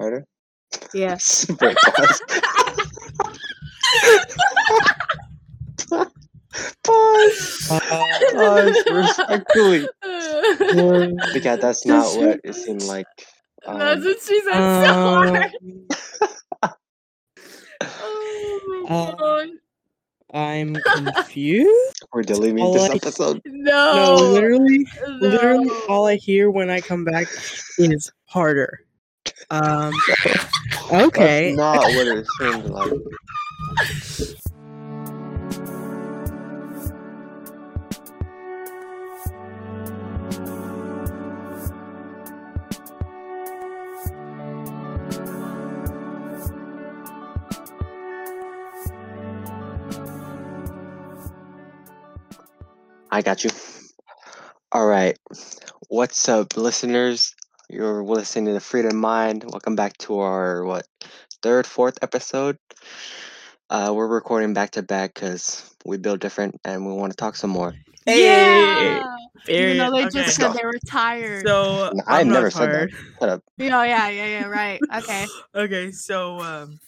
Harder. Yeah. Wait, pause. pause. Pause. Respectfully. But yeah, that's not what it seemed like. Um, That's what she said so Um, hard. Oh my uh, god. I'm confused. we're deleting all this I- episode. No. No, literally, literally, all I hear when I come back is harder. Um. Okay. That's not what it seemed like. I got you. All right. What's up, listeners? You're listening to Freedom Mind. Welcome back to our what third, fourth episode. Uh, we're recording back to back because we build different and we want to talk some more. Yeah. Very, Even though they okay. just said they were tired. So N- I I'm not never said that. tired. Shut up. oh yeah, yeah, yeah, right. Okay. Okay, so um,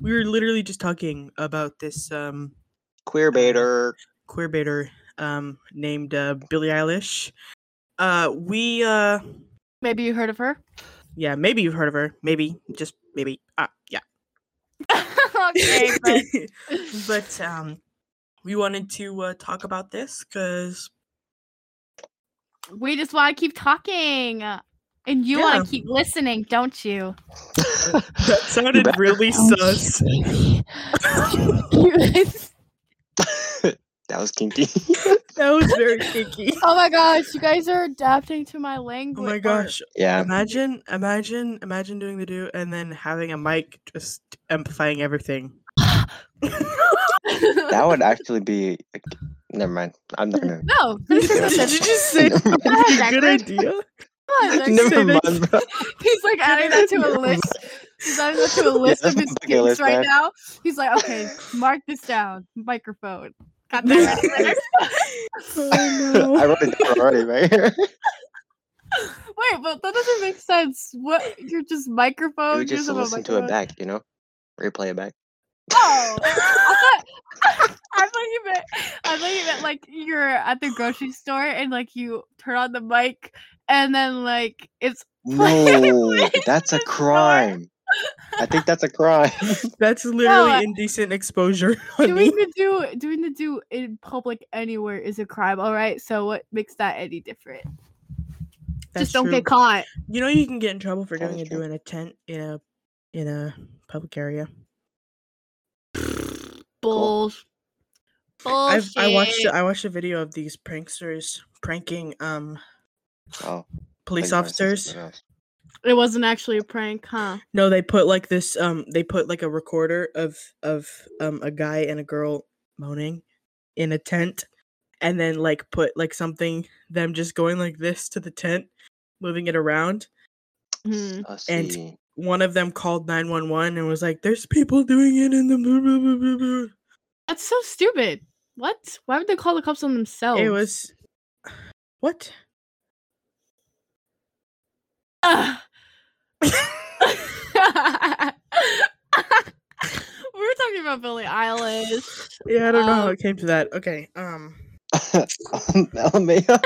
we were literally just talking about this um Queer baiter. queer baiter um named uh, Billie Eilish. Uh, we uh, Maybe you heard of her? yeah, maybe you've heard of her. Maybe, just maybe. Uh, yeah. okay. but- but um, we wanted to uh, talk about this because we just want to keep talking. And you Yeah. want to keep listening, don't you? that sounded really sus. That was kinky. That was very kinky. oh my gosh, you guys are adapting to my oh language. Oh my gosh! yeah. Imagine, imagine, imagine doing the do and then having a mic just amplifying everything. That would actually be. like, Never mind. I'm not gonna. No, finish your Did you just say Never that's a good idea? Come on, Never mind, bro. He's like adding that to a list. He's adding that to a list that's of his bucket things list, right man. now. He's like, okay, mark this down. Microphone. Got that ready there. Oh I wrote it down already, right here. Wait, but that doesn't make sense. What? You're just microphone. we you just have a listen to it back, you know? Replay it back. Oh, I thought, I thought you meant. I thought you meant like you're at the grocery store and like you turn on the mic and then like it's. No, that's a the store. crime. I think that's a crime. That's literally I- indecent exposure. honey. Doing the do doing the do in public anywhere is a crime. All right, so what makes that any different? That's Just don't true. get caught. You know you can get in trouble for doing is a do in a tent in a in a public area. Bull. I've, I watched I watched a video of these pranksters pranking um Oh, police thank you, I said officers. Something else. It wasn't actually a prank, huh? No, they put like this um they put like a recorder of of um a guy and a girl moaning in a tent and then like put like something them just going like this to the tent, moving it around. Hmm. And- One of them called 911 and was like there's people doing it in the blah, blah, blah, blah, blah." That's so stupid. What? Why would they call the cops on themselves? It was what? Ugh. we were talking about Billie Eilish. Yeah, I don't know how Um, it came to that. Okay. Um LMAO.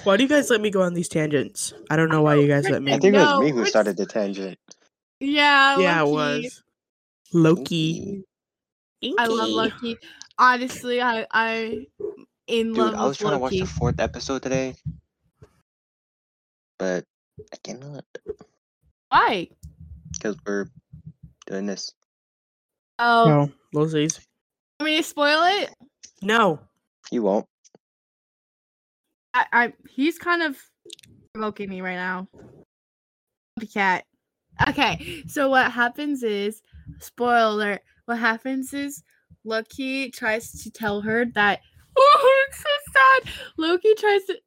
why do you guys let me go on these tangents? I don't know why you guys let me. I think it No, was me who started the tangent. yeah, yeah, it was. Loki. I love Loki. Honestly, I I in Dude, love I was with trying to watch the fourth episode today, but I cannot Why? because we're doing this. Oh, No, Losey's. I mean, spoil it. No. You won't. I, I he's kind of provoking me right now. Cat. Okay, so what happens is, spoiler alert. What happens is Loki tries to tell her that. Oh, it's so sad. Loki tries to.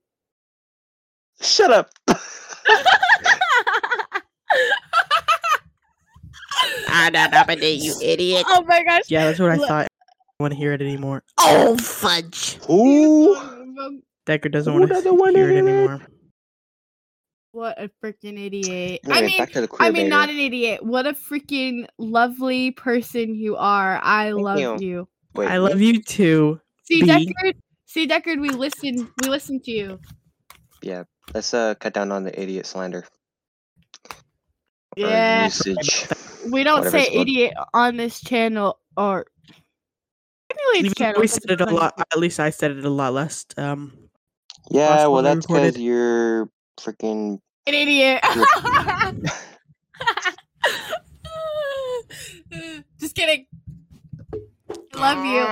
Shut up. I don't nominate you, idiot. oh my gosh. Yeah, that's what I Lo- thought. I don't want to hear it anymore. Oh fudge. Who? Decker doesn't Who want to wanna hear it hear it? anymore. What a freaking idiot. I mean, back to the queer I mean, not an idiot. What a freaking lovely person you are. I Thank love you. you. Wait, I love you too. See, B. Deckard. See, Deckard. We listen. We listen to you. Let's uh cut down on the idiot slander. Yeah. usage. We don't say it's called. idiot on this channel or. Technically, Even it's though channel. we 'cause said it a lot. At least I said it a lot less. Um, Yeah, Last well that's because you're freaking An idiot. Just kidding. Love you.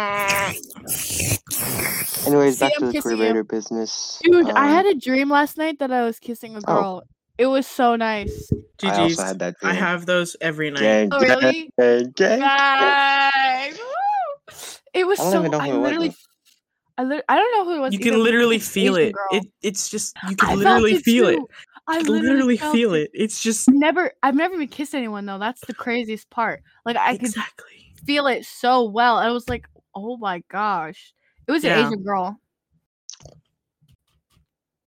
Anyways, See, back I'm to the queer kissing you. business. Dude, I Um, had a dream last night that I was kissing a Oh. girl. It was so nice. I also had that I have those every night. Gang, Oh, really? gang, gang. Guys, woo! It was I don't so. even know I it literally. though. I, lit- I don't know who it was. You can but literally it's feel it. It it's just you can felt literally feel it. I literally, literally feel it. It's just Never, I've never even kissed anyone though. That's the craziest part. Like I could exactly. Feel it so well. I was like, oh my gosh. It was Yeah. an Asian girl.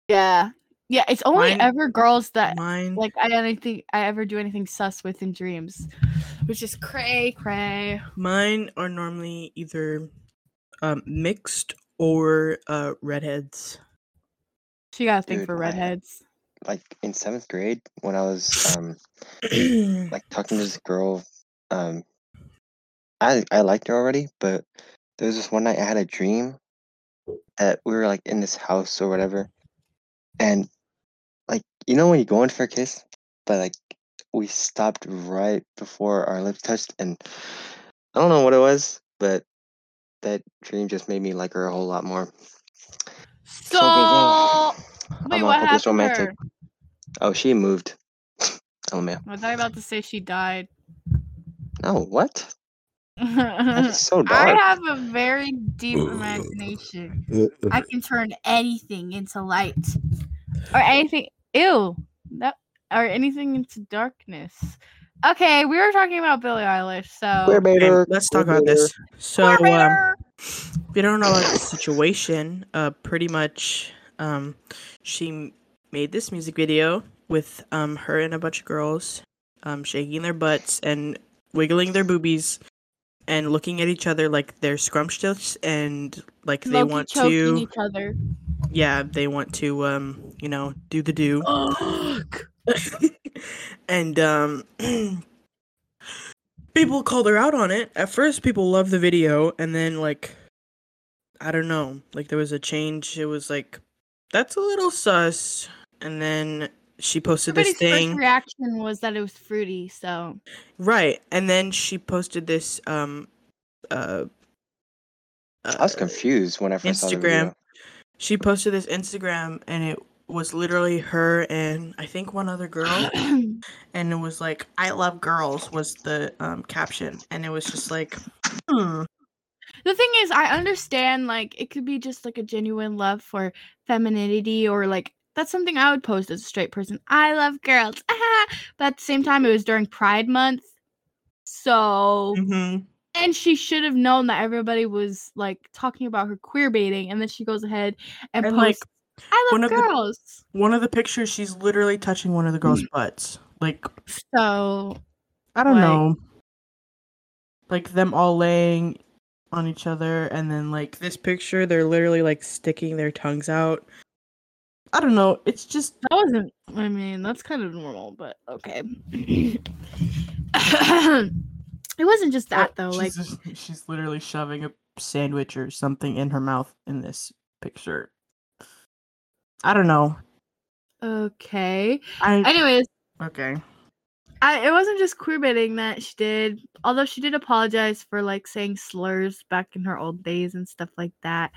Yeah. Yeah, it's only Mine- ever girls that Mine. like I anything I ever do anything sus with in dreams. Which is cray cray. Mine are normally either um, mixed or uh, redheads. She got a thing Dude, for I- redheads. Like in seventh grade when I was um like talking to this girl, um I I liked her already, but there was this one night I had a dream that we were like in this house or whatever, and like you know when you go in for a kiss, but like we stopped right before our lips touched, and I don't know what it was, but that dream just made me like her a whole lot more. So, So, wait, I'm what happened romantic. her? Oh, she moved. Oh man, Was I thought you were about to say she died. no, what? That I so dark. have a very deep imagination. I can turn anything into light. Or anything ew. That or anything into darkness. Okay, we were talking about Billie Eilish, so Queer Okay, let's queer talk about baiter. this. So, um, baiter! if you don't know about the situation, uh, pretty much, um, she made this music video with um her and a bunch of girls, um, shaking their butts and wiggling their boobies, and looking at each other like they're scrumptious and like they Low-key want to, each other. yeah, they want to, um, you know, do the do. and um people called her out on it. At first people loved the video and then like I don't know, like there was a change. It was like that's a little sus and then she posted this thing. first reaction was that it was fruity, so right. And then she posted this um uh I was uh, confused when I first saw the Instagram. video. She posted this Instagram and it was literally her and I think one other girl and it was like i love girls was the um caption and it was just like hmm. The thing is, I understand like it could be just like a genuine love for femininity or like that's something I would post as a straight person. I love girls. but at the same time it was during Pride month. So Mhm. and she should have known that everybody was like talking about her queer baiting and then she goes ahead and, And, like, posts I one love of the- girls. one of the pictures she's literally touching one of the girls butts like So i don't Like- know like them all laying on each other and then like this picture they're literally like sticking their tongues out i don't know it's just that wasn't I mean, that's kind of normal, but okay. it wasn't just that though, like she's, just- she's literally shoving a sandwich or something in her mouth in this picture i don't know okay. i Anyways, okay I, it wasn't just queerbaiting that she did, although she did apologize for like saying slurs back in her old days and stuff like that.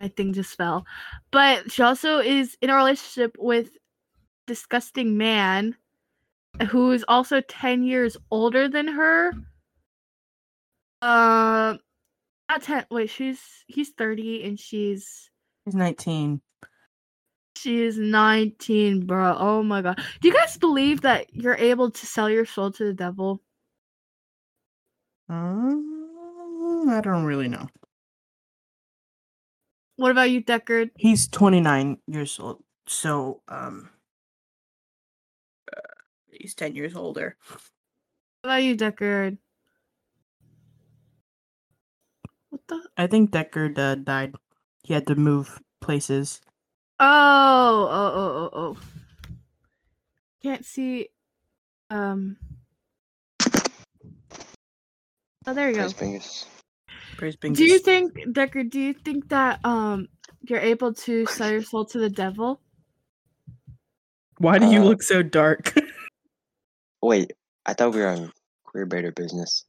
My thing just fell. But she also is in a relationship with disgusting man who is also 10 years older than her. Um not 10 wait, she's he's 30 and she's He's 19. She's 19, bro. Oh my god. Do you guys believe that you're able to sell your soul to the devil? Um, I don't really know. What about you, Deckard? He's 29 years old. so um uh, he's 10 years older. What about you, Deckard? What the? I think Deckard uh, died. He had to move places. Oh, oh, oh, oh, oh. Can't see. Um. Oh, there you go. Praise fingers. Do you think, Decker? Do you think that um you're able to sell your soul to the devil? Why do you Uh, look so dark? Wait, I thought we were on queer baiter business.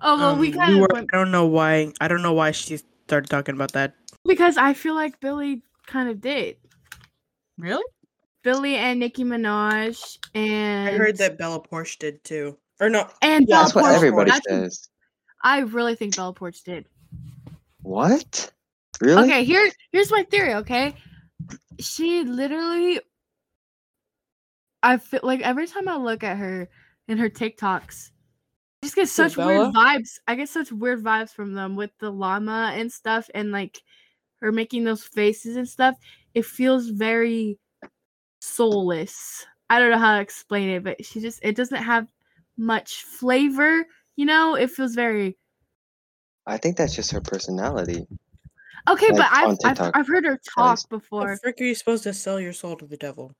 Oh well, we Um, kind of were- went I don't know why. I don't know why she started talking about that. because I feel like Billie kind of did. Really? Billie and Nicki Minaj and I heard that Bella Poarch did too. Or no? and Yeah, Bella That's what Poarch- everybody that's says. I really think Bella Poarch did. What? Really? Okay, here here's my theory, okay? She literally I feel like every time I look at her in her TikToks, I just get such weird vibes. I get such weird vibes from them with the llama and stuff and like her making those faces and stuff. It feels very soulless. I don't know how to explain it, but she just it doesn't have much flavor, you know? It feels very I think that's just her personality. Okay, Like, but I've, I've I've heard her at talk least. How before. frick are you supposed to sell your soul to the devil?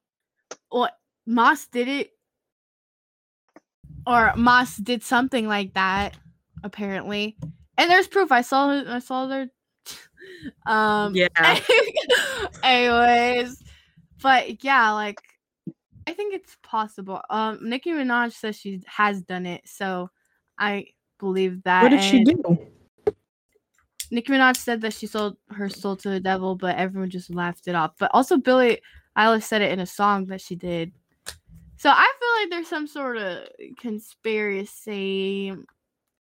What Moss did it, or Moss did something like that, apparently. And there's proof. I saw I saw their. um. Yeah. anyways, but yeah, like I think it's possible. Um, Nicki Minaj says she has done it, so I believe that. What did she do? Nicki Minaj said that she sold her soul to the devil, but everyone just laughed it off. But also Billie Eilish said it in a song that she did. So I feel like there's some sort of conspiracy.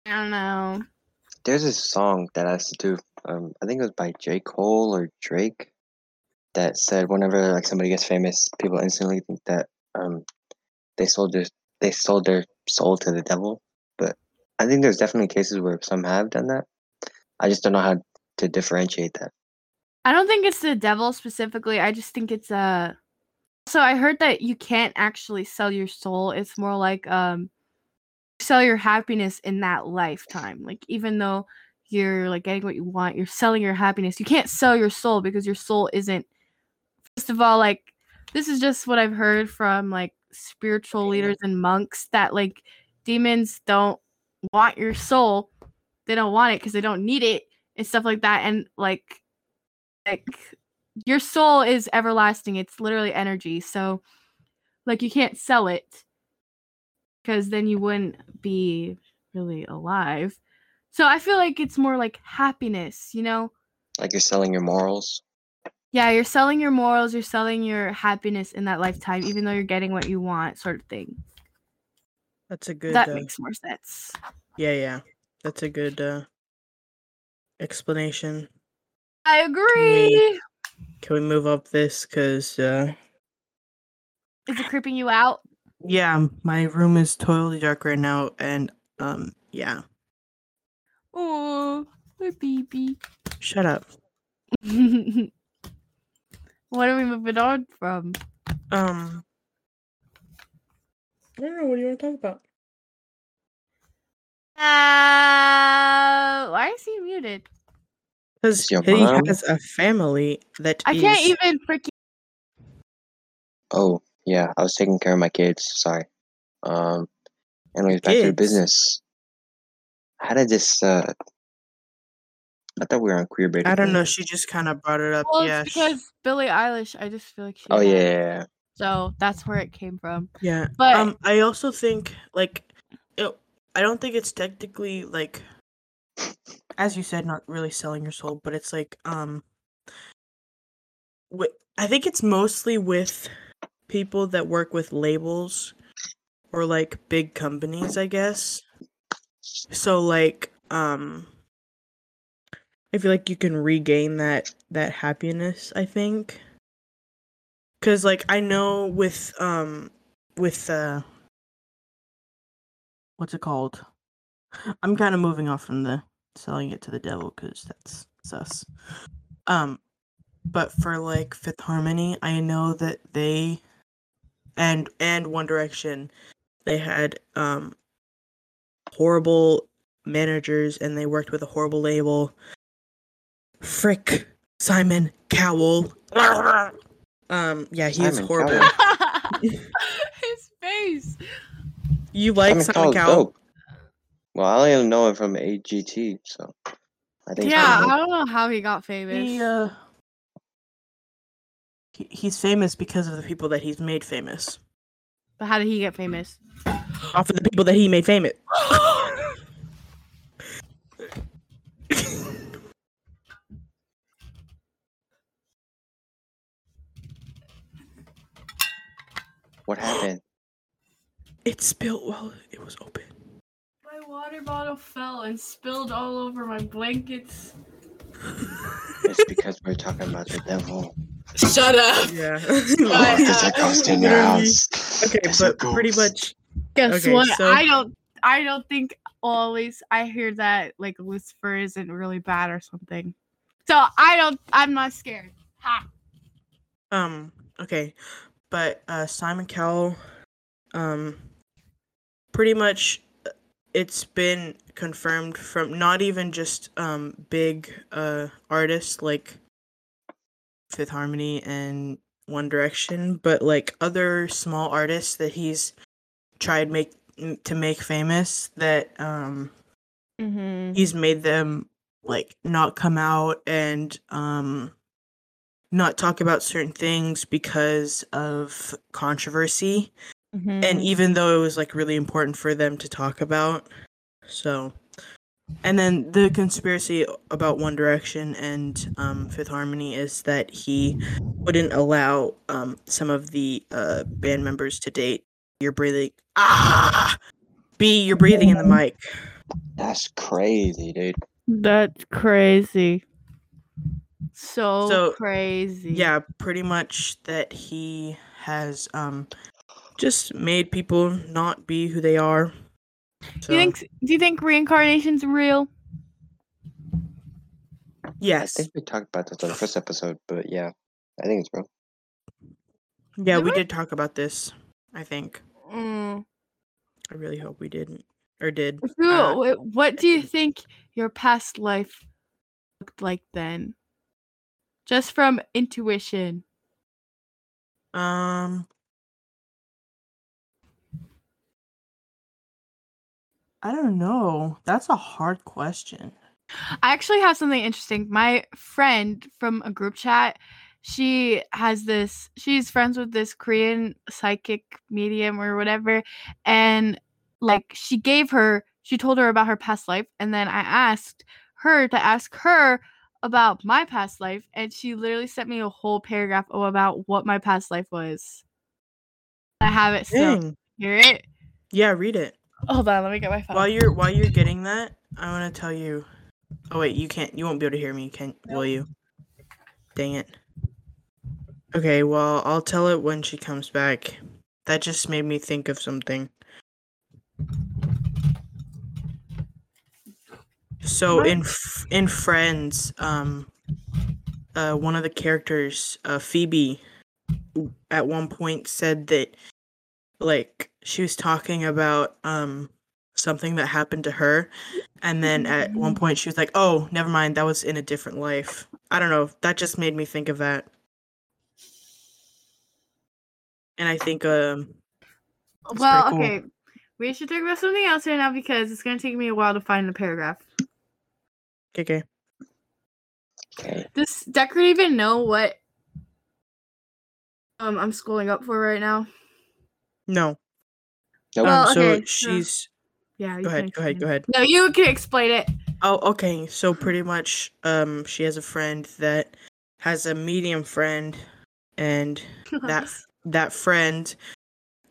I don't know. There's a song that has to do. Um, I think it was by J Cole or Drake, that said whenever like somebody gets famous, people instantly think that um, they sold their they sold their soul to the devil. I think there's definitely cases where some have done that. I just don't know how to differentiate that. I don't think it's the devil specifically. I just think it's uh so I heard that you can't actually sell your soul. It's more like um sell your happiness in that lifetime. Like even though you're like getting what you want, you're selling your happiness. You can't sell your soul because your soul isn't first of all like this is just what I've heard from like spiritual leaders and monks that like demons don't want your soul. They don't want it because they don't need it and stuff like that. And like like your soul is everlasting it's literally energy so like you can't sell it because then you wouldn't be really alive so i feel like it's more like happiness you know Like you're selling your morals. yeah you're selling your morals you're selling your happiness in that lifetime even though you're getting what you want sort of thing That's a good. that uh, makes more sense Yeah, yeah. That's a good uh, explanation. i agree Can we move up this? Cause uh, is it creeping you out yeah, my room is totally dark right now, and um, yeah. oh my baby Shut up. what are we moving on from Um, I don't know. What do you want to talk about? Uh, why is he muted? Because he mom- has a family that I can't is- even freaking. Oh yeah, I was taking care of my kids. Sorry. Um. Anyways, back to the business. How did this? Uh, I thought we were on queer baiting. I don't know. She just kind of brought it up. Well, yeah. it's sh- because Billie Eilish. I just feel like she. Oh yeah, it, yeah, yeah. So that's where it came from. Yeah. But um, I also think like, it, I don't think it's technically like, as you said, not really selling your soul, but it's like um, wi- I think it's mostly with people that work with labels or like big companies, I guess. So like um, I feel like you can regain that that happiness. I think. Cause like I know with um with uh what's it called? I'm kind of moving off from the selling it to the devil because that's sus. Um, but for like Fifth Harmony, I know that they and and One Direction, they had um horrible managers and they worked with a horrible label. Frick Simon Cowell. Um yeah, he is Simon horrible. His face. You like Simon Simon Cowell's Cowell? dope. Well, I only know him from AGT, so I think. Yeah, I don't know how he got famous. He, uh, he, he's famous because of the people that he's made famous. But how did he get famous? Off of the people that he made famous. What happened? it spilled while it was open. My water bottle fell and spilled all over my blankets. It's because we're talking about the devil. Shut up. Yeah. But, There's a ghost in your house. Okay, There's but pretty much Guess Okay, what? so- I don't. I don't think always. I hear that like Lucifer isn't really bad or something. So I don't. I'm not scared. Ha. um okay, but uh Simon Cowell um pretty much uh, it's been confirmed from not even just um big uh artists like Fifth Harmony and One Direction, but like other small artists that he's tried make to make famous that um Mm-hmm. he's made them like not come out and um not talk about certain things because of controversy Mm-hmm. and even though it was like really important for them to talk about so and then the conspiracy about one direction and um fifth harmony is that he wouldn't allow um some of the uh band members to date you're breathing ah b you're breathing in the mic That's crazy, dude. That's crazy. So, So, crazy. yeah pretty much that he has um just made people not be who they are so, Do you think? Do you think reincarnation's real? Yes. I think we talked about this on the first episode, but yeah, I think it's real. yeah Did we we? did talk about this i think Mm. i really hope we didn't or did Who, Uh, what do you think your past life looked like then? Just from intuition. um i don't know that's a hard question I actually have something interesting. My friend from a group chat, she has this, she's friends with this Korean psychic medium or whatever. And like she gave her, she told her about her past life. And then I asked her to ask her about my past life. And she literally sent me a whole paragraph about what my past life was. I have it still. Dang. Hear it? yeah read it Hold on, let me get my phone. while you're while you're getting that i want to tell you oh wait you can't you won't be able to hear me can will you dang it okay well i'll tell it when she comes back that just made me think of something so in F- in friends um uh one of the characters uh phoebe at one point said that like she was talking about um something that happened to her and then at one point she was like oh never mind that was in a different life i don't know that just made me think of that and i think um well, cool. okay. We should talk about something else right now because it's gonna take me a while to find the paragraph. Okay Okay. Does Decker even know what um I'm schooling up for right now? no Nope. Well, um so okay, so- she's Yeah. go ahead go ahead go ahead No, you can explain it. Oh, okay. So pretty much, um, she has a friend that has a medium friend, and that that friend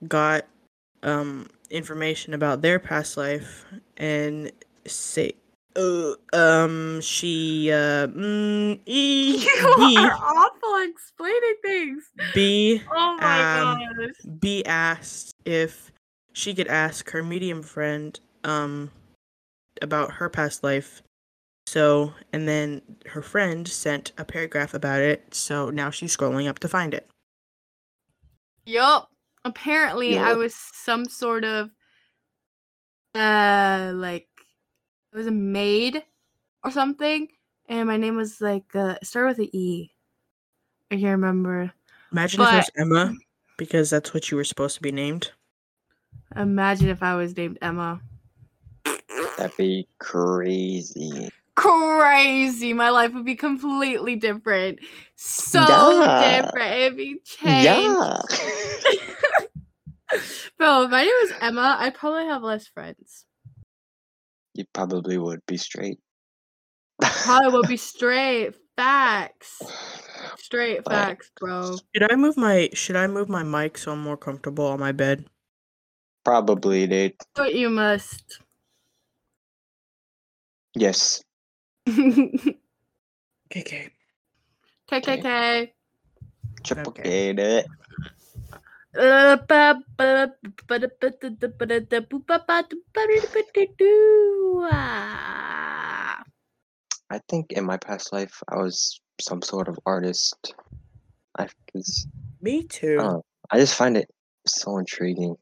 got um information about their past life, and say, uh, um, she uh, mm, e, you B are awful explaining things. B Oh my Um, gosh. B asked if she could ask her medium friend um about her past life So, and then her friend sent a paragraph about it. So now she's scrolling up to find it. Yup. Apparently, I was some sort of uh like I was a maid or something, and my name was like uh it started with an E. I can't remember. Imagine if it was Emma, because that's what you were supposed to be named. Imagine if I was named Emma. That'd be crazy. Crazy. My life would be completely different. So Yeah. different. It'd be changed. Yeah. Bro, if my name was Emma, I'd probably have less friends. You probably would be straight. Probably would be straight. Facts. Straight facts, bro. Should I move my Should I move my mic so I'm more comfortable on my bed? Probably, dude. But you must. Yes. KK. KKK. Triple Okay. K, dude. I think in my past life I was some sort of artist. I, 'cause Me too. Oh. I just find it so intriguing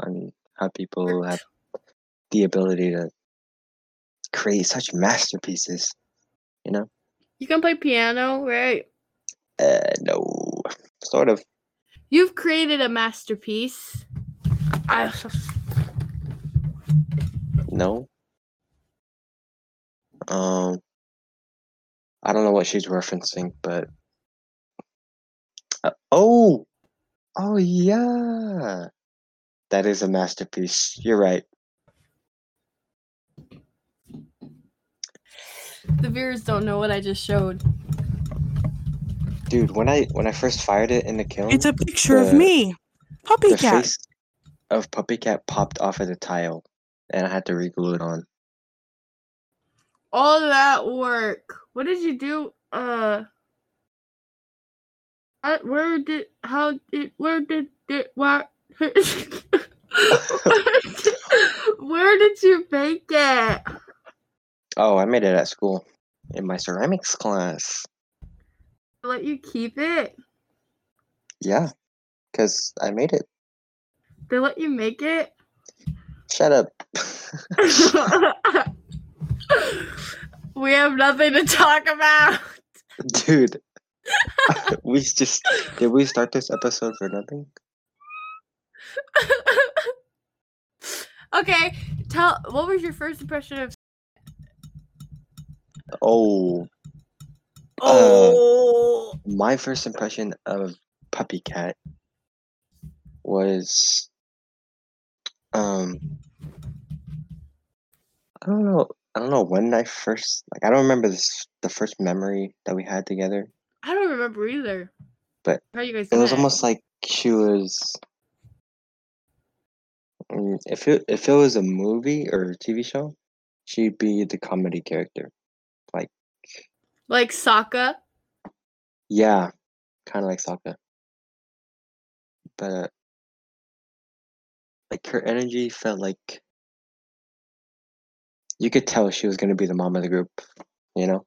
on how people have the ability to create such masterpieces. You know? You can play piano, right? Uh, no, sort of. You've created a masterpiece. I, No. Um, I don't know what she's referencing, but uh, oh, oh yeah, that is a masterpiece. You're right. the viewers don't know what I just showed. Dude, when I when I first fired it in the kiln, it's a picture of me, puppy the cat. face of Puppy Cat popped off of the tile, and I had to re-glue it on. All that work. What did you do? Uh. uh, Where did how did where did it what where where did you make it? Oh, I made it at school in my ceramics class. Let you keep it? Yeah, because I made it. They let you make it? Shut up. we have nothing to talk about. Dude, we just did we start this episode for nothing? okay, tell what was your first impression of Oh, oh, my first impression of Puppy Cat was um I don't know I don't know when I first like I don't remember this the first memory that we had together. I don't remember either. But how you guys It was almost like she was Mm, if it if it was a movie or a TV show, she'd be the comedy character. Like Sokka. Yeah, kind of like Sokka. But like her energy felt like you could tell she was gonna be the mom of the group. You know?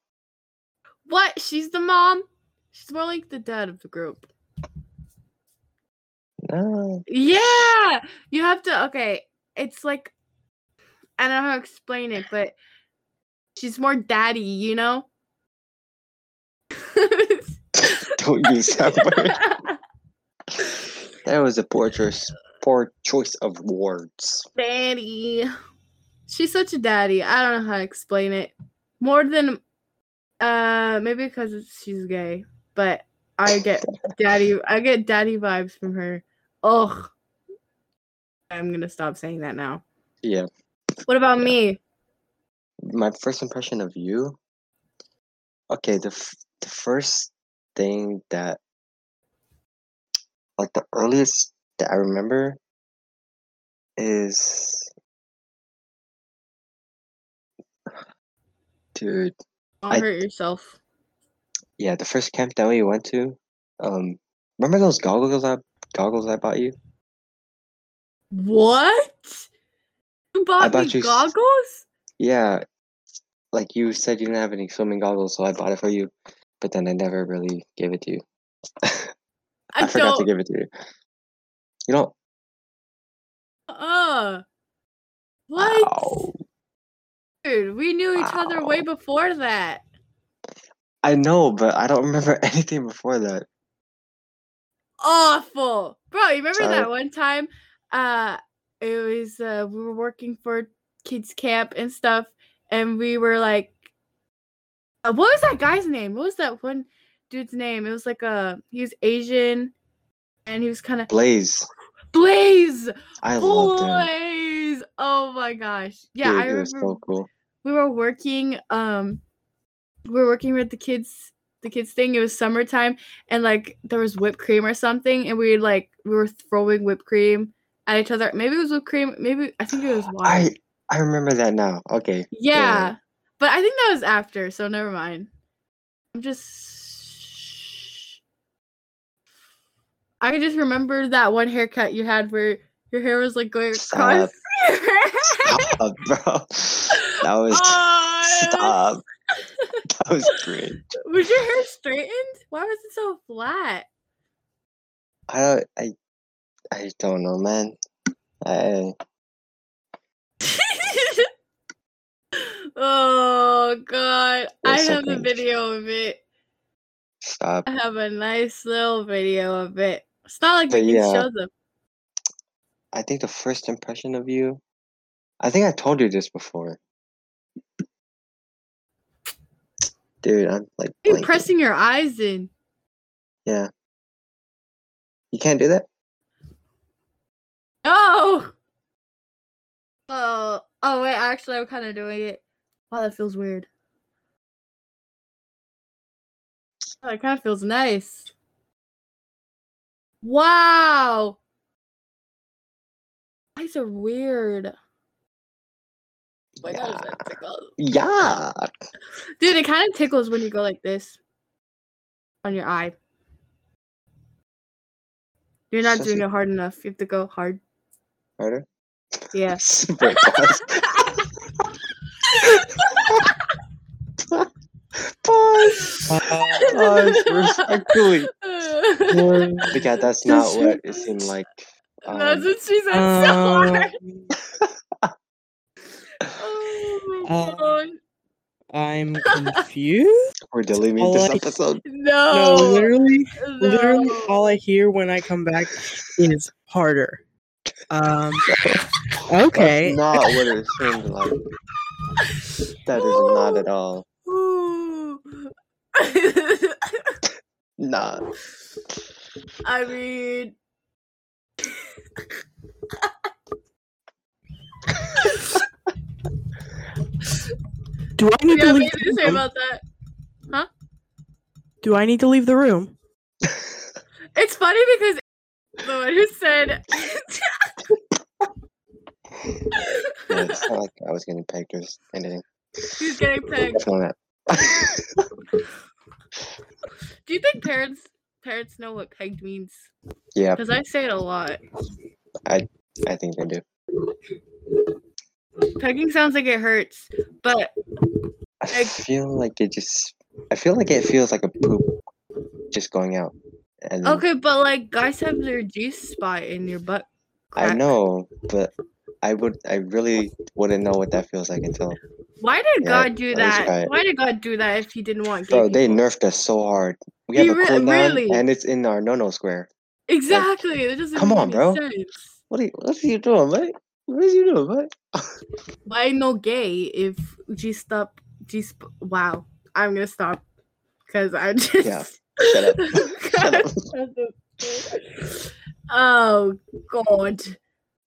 What? She's the mom? She's more like the dad of the group. No. Yeah, you have to. Okay, it's like I don't know how to explain it, but she's more daddy, you know. Don't use that word. That was a poor choice. Poor choice of words. daddy. She's such a daddy. I don't know how to explain it. More than, uh, maybe because she's gay, but I get daddy. I get daddy vibes from her. Ugh. I'm gonna stop saying that now. Yeah. What about me? My first impression of you. Okay, the f- the first thing that, like the earliest that I remember, is, dude. Don't I- hurt yourself. Yeah, the first camp that we went to. Um, remember those goggles I goggles I bought you? What? You bought, bought me you goggles? Yeah, like you said you didn't have any swimming goggles, so I bought it for you, but then I never really gave it to you. I, I forgot to don't. give it to you. You know, Uh, what? wow. Dude, we knew each other way before that. I know, but I don't remember anything before that. Awful, bro. You remember Sorry. that one time? Uh, it was uh, we were working for kids camp and stuff, and we were like, what was that guy's name? What was that one dude's name? It was like a he was Asian, and he was kind of Blaze, Blaze. I loved him. Blaze. Oh my gosh. Yeah, Dude, I remember so cool. we were working um we were working with the kids the kids thing it was summertime and like there was whipped cream or something and we like we were throwing whipped cream at each other maybe it was whipped cream maybe i think it was water I I remember that now. Okay. yeah but i think that was after so never mind i'm just i just remember that one haircut you had where your hair was like going across Stop. Stop, bro. That was Oh, stop. That was great. Was your hair straightened? Why was it so flat? I don't I I don't know, man. I oh god. I have the okay. video of it. stop. I have a nice little video of it. It's not like But can yeah. show them. I think the first impression of you I think I told you this before. Dude, I'm like You pressing your eyes in. Yeah. You can't do that? Oh. Oh. Oh wait, actually I'm kinda doing it. Wow, that feels weird. Oh, it kinda feels nice. Wow. Eyes are weird. Yeah. that. Yeah. Dude, it kind of tickles when you go like this on your eye. You're not doing it hard enough. You have to go hard. Harder? Yeah. Wait, pause. Pause. Pause. Respectfully. Because that's not Just- what it seemed like. That's Um, what she said so Um, hard. Oh my uh, god. I'm confused. we're deleting all this I- episode. No, No. literally, literally, all I hear when I come back is harder. Um. Okay. That's not what it seemed like. That is not at all. Ooh. Nah. I mean, Do I need you to leave? to say about that? Do I need to leave the room? It's funny because the one who said. Yeah, it's not like I was getting pegged or anything. He's getting pegged. Definitely not. Do you think parents parents know what pegged means? yeah, Because I say it a lot. I I think they do. Pegging sounds like it hurts, but I Like- feel like it just. I feel like it feels like a poop just going out. And okay, but like guys have their G spot in your butt. I know, but I would. I really wouldn't know what that feels like until. Why did Yeah, God do let us try that? Why did God do that if He didn't want gay Bro, they nerfed us so hard. We He have a re- cooldown, really- and it's in our no-no square. Exactly. That doesn't Come make on, bro. sense. What are you? What are you doing, mate? What are you doing, mate? Why no gay if G stop G sp- Wow, I'm gonna stop because I just Yeah, shut up. Shut up. oh God,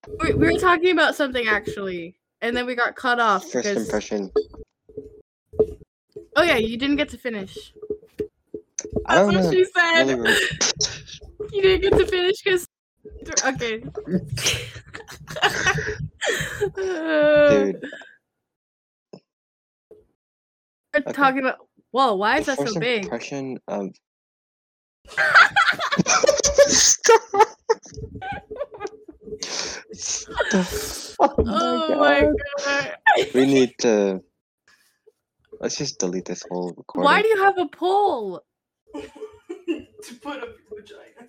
we, we were talking about something actually, and then we got cut off First because. impression. Oh yeah, you didn't get to finish. I That's what know. she said. Really, You didn't get to finish because. Okay. dude. We're okay. talking about. Whoa, why is the that so first big? impression of. oh Oh my oh my god. god. We need to. Let's just delete this whole recording. Why do you have a poll? to put up your vagina.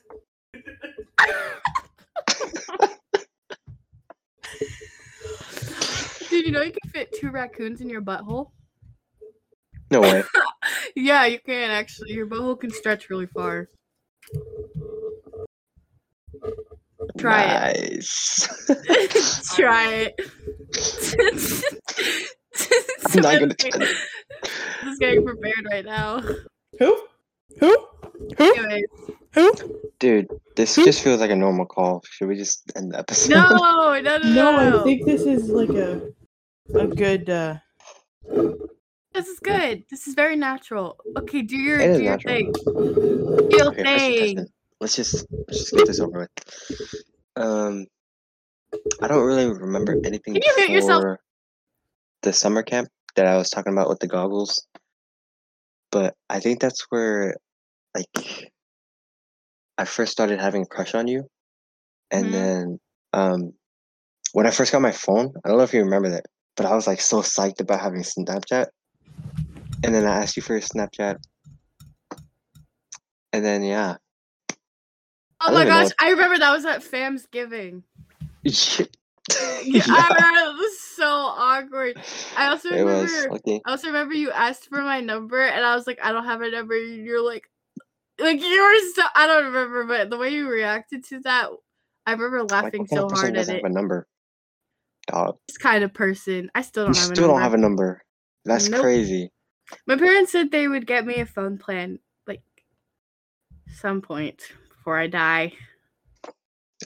Did you know you can fit two raccoons in your butthole? No way. Yeah, you can actually. Your butthole can stretch really far. Try nice. it. Try it. I'm not gonna try that. Just getting prepared right now. Who? Who? Who? Anyways, Who? Dude, this just feels like a normal call. Should we just end the episode? no, no, no, no. No, no. I think this is like a a good uh this is good. This is very natural. Okay, do your do your natural. thing. Do your Okay, let's, thing. Let's just let's just get this over with. Um, I don't really remember anything Can you yourself? the summer camp that I was talking about with the goggles, but I think that's where, like, I first started having a crush on you, and Mhm. then um, when I first got my phone, I don't know if you remember that, but I was like so psyched about having Snapchat, and then I asked you for your Snapchat, and then yeah. Oh my even know gosh, I remember that was at Fam's Giving. yeah. I remember it was so awkward. I also it remember okay. I also remember you asked for my number and I was like, I don't have a number. You're like like you were so I don't remember, but the way you reacted to that, I remember Like, laughing kind so hard at it. have a number? Dog. This kind of person. I still don't have a still number. don't have a number. That's Nope. crazy. My parents said they would get me a phone plan like some point before I die. I'm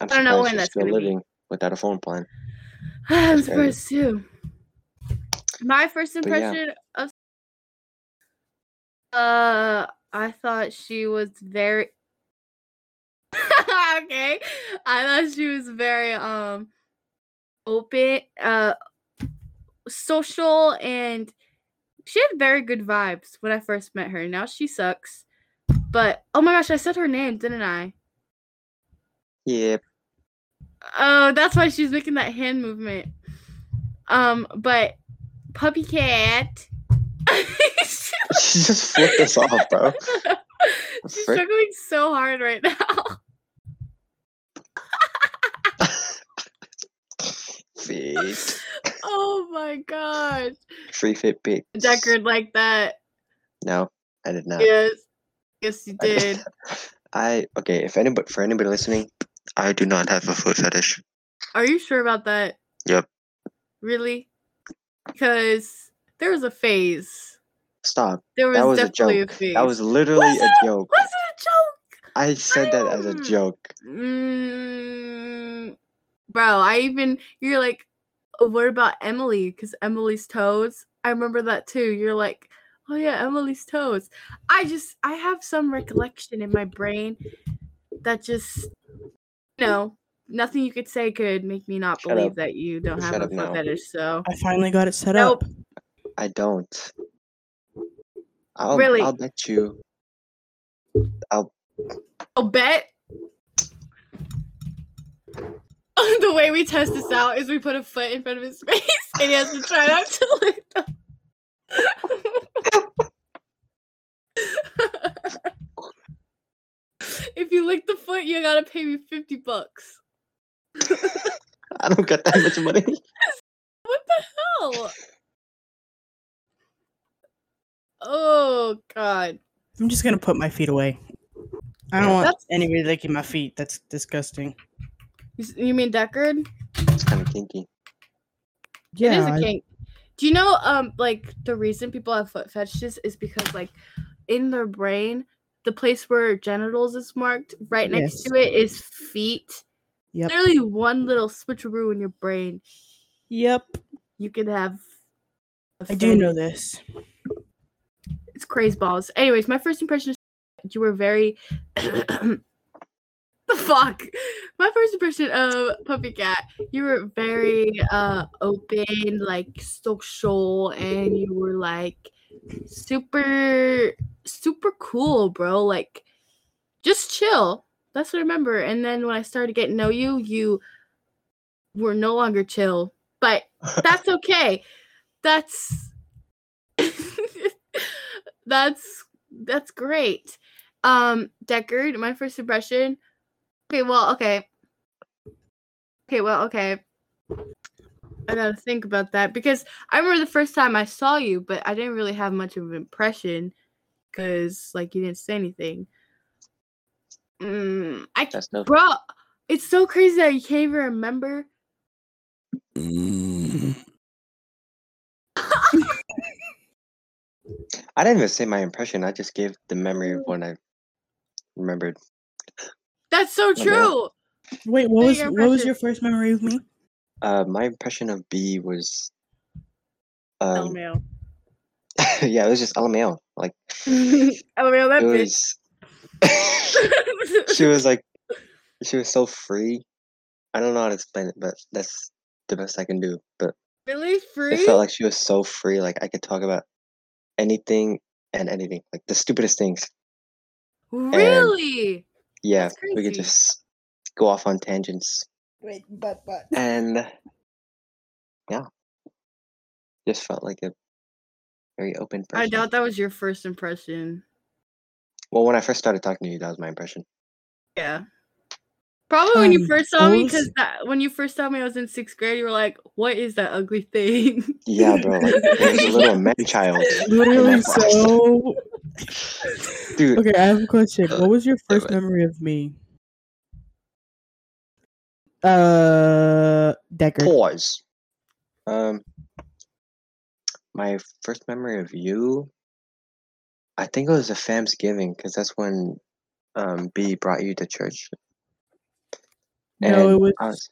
I don't know when that's still gonna be. living without a phone plan. I'm surprised too. My first But yeah. impression of uh I thought she was very okay. I thought she was very um open, uh social and she had very good vibes when I first met her. Now she sucks. But oh my gosh, I said her name, didn't I? Yep. Oh, that's why she's making that hand movement. Um, but puppy cat. She just flipped us off, bro. She's frick? struggling so hard right now. Fit. oh my gosh. Free fit pics. Deckard like that. No, I did not. Yes. Yes, you did. I okay. If anybody for anybody listening, I do not have a foot fetish. Are you sure about that? Yep. Really? Because there was a phase. Stop. There was, That was definitely a, joke. phase. That was literally Was a joke. Was it a joke? I said that as a joke. Mm, bro, I even you're like, "Oh, what about Emily? Because Emily's toes. I remember that too. You're like, oh yeah, Emily's toes. I just I have some recollection in my brain that just you know nothing you could say could make me not Shut believe up. that you don't Shut have a foot now. fetish. So I finally got it set Nope. up. I don't. I'll, Really? I'll bet you. I'll. I'll bet. the way we test this out is we put a foot in front of his face and he has to try not to lick them. if you lick the foot, you gotta pay me 50 bucks. I don't got that much money. What the hell? Oh god. I'm just gonna put my feet away. I don't Yeah. want That's- anybody licking my feet. That's disgusting. You mean Deckard? It's kind of kinky. Yeah, it is a I- kink. Do you know um like the reason people have foot fetishes is because like in their brain, the place where genitals is marked right next Yes. to it is feet. Yep. Literally one little switcheroo in your brain, Yep. you could have. I do know this. It's crazy balls. Anyways, my first impression is you were very. the fuck. My first impression of Puppy Cat, you were very uh open, like social, and you were like super super cool, bro. Like just chill. That's what I remember. And then when I started getting to know you, you were no longer chill. But that's okay. That's That's that's great. Um, Deckard, my first impression. Okay, well, okay. Okay, well, okay. I gotta think about that because I remember the first time I saw you, but I didn't really have much of an impression because, like, you didn't say anything. Mm, I, That's no. bro, it's so crazy that you can't even remember. I didn't even say my impression. I just gave the memory of when I remembered. That's so bad. true. Wait, what was what was your first memory of me? Uh, my impression of B was. Um, LMAO. yeah, it was just LMAO. Like LMAO, that it bitch. was. she was like, she was so free. I don't know how to explain it, but that's the best I can do. But really free. it felt like she was so free. Like I could talk about anything and anything, like the stupidest things. really. Yeah, we could just go off on tangents Wait, but but and yeah, just felt like a very open person. I doubt that was your first impression. Well, when I first started talking to you, that was my impression. Yeah. Probably when you Um, first saw me, because when you first saw me, I was in sixth grade. You were like, "What is that ugly thing?" Yeah, bro, like there was a little man child. literally so. Dude, Okay, I have a question. What was your first memory of me? Uh, Deckard. pause. Um, my first memory of you, I think it was a fam's giving because that's when um B brought you to church. No, it was was